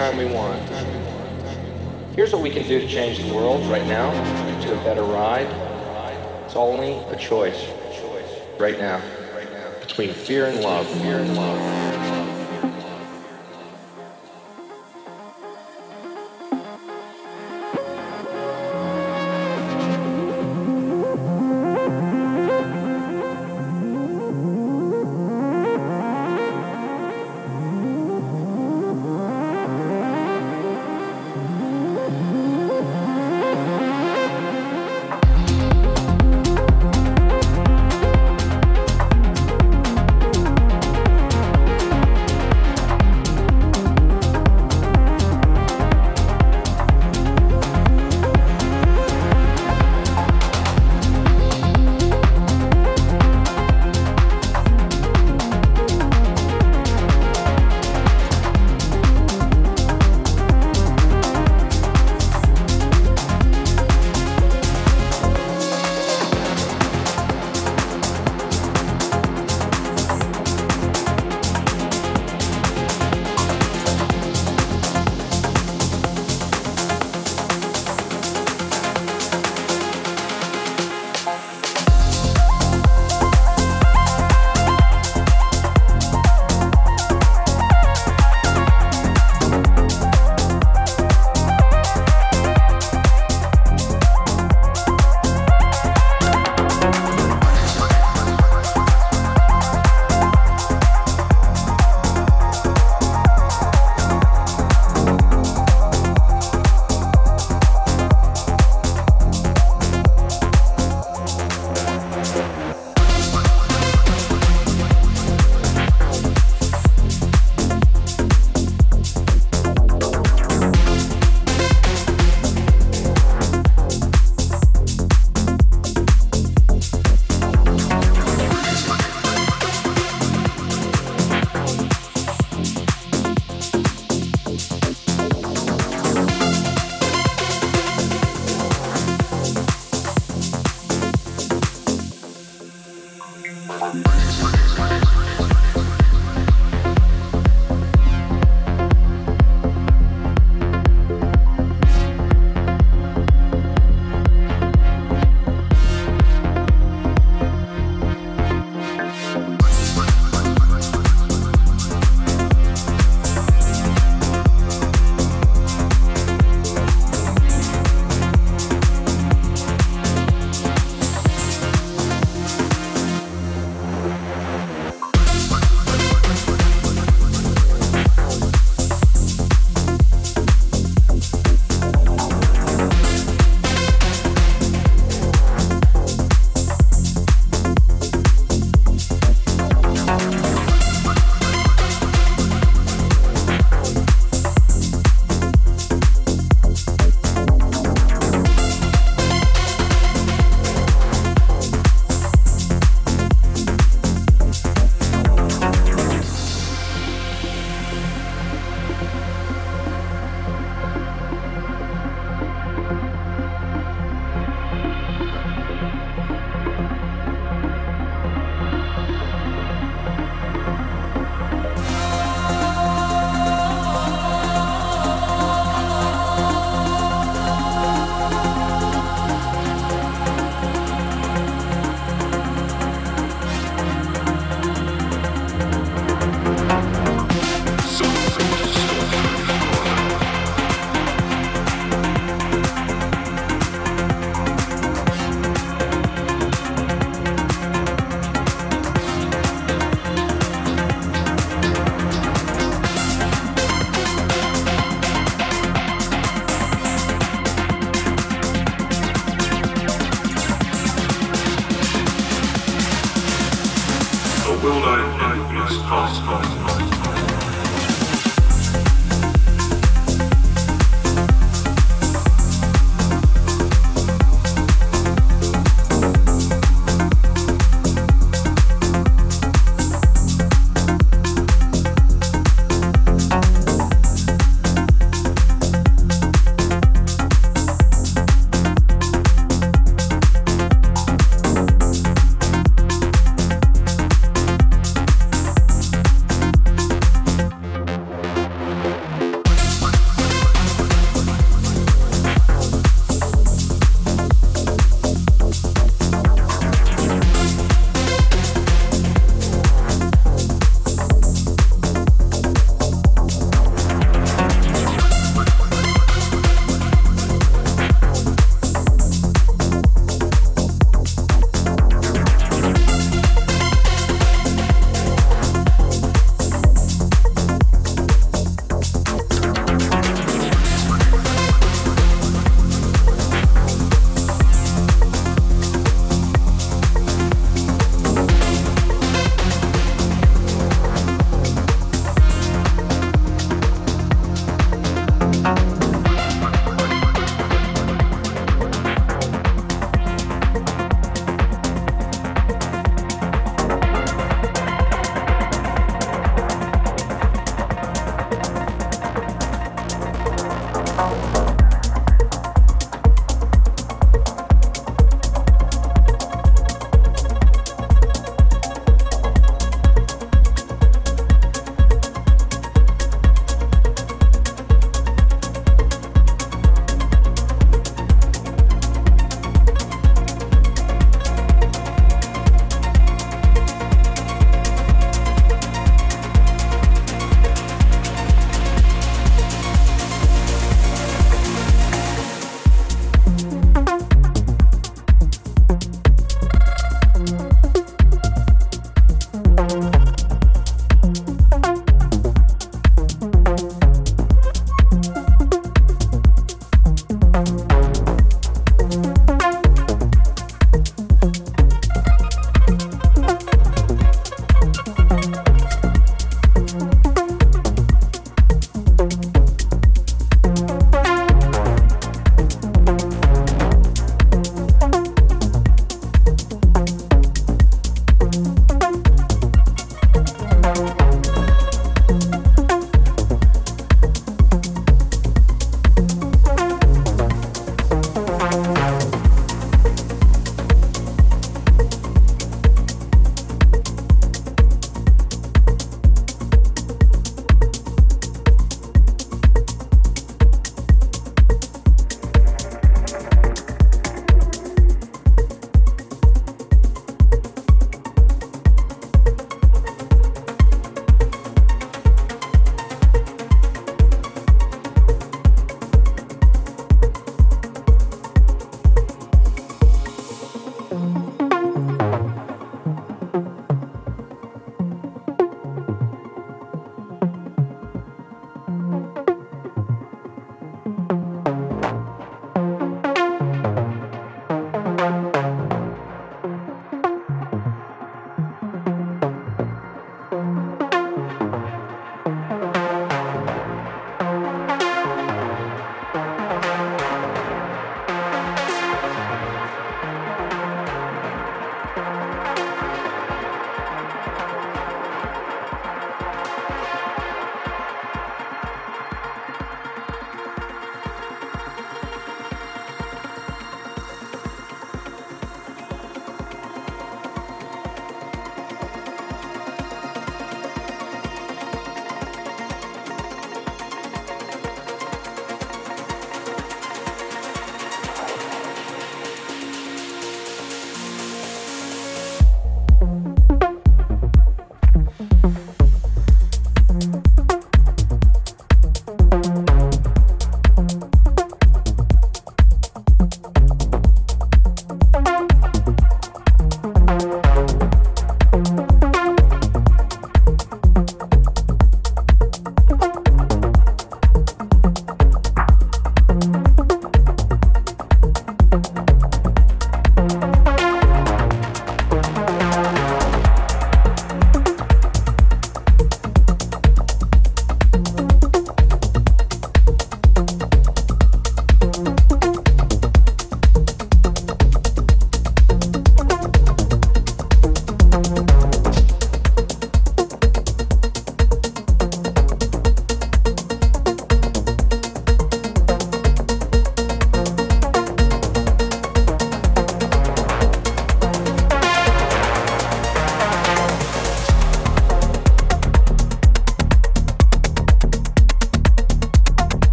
anytime we want. Here's what we can do to change the world right now to a better ride. It's only a choice right now between fear and love. Fear and love.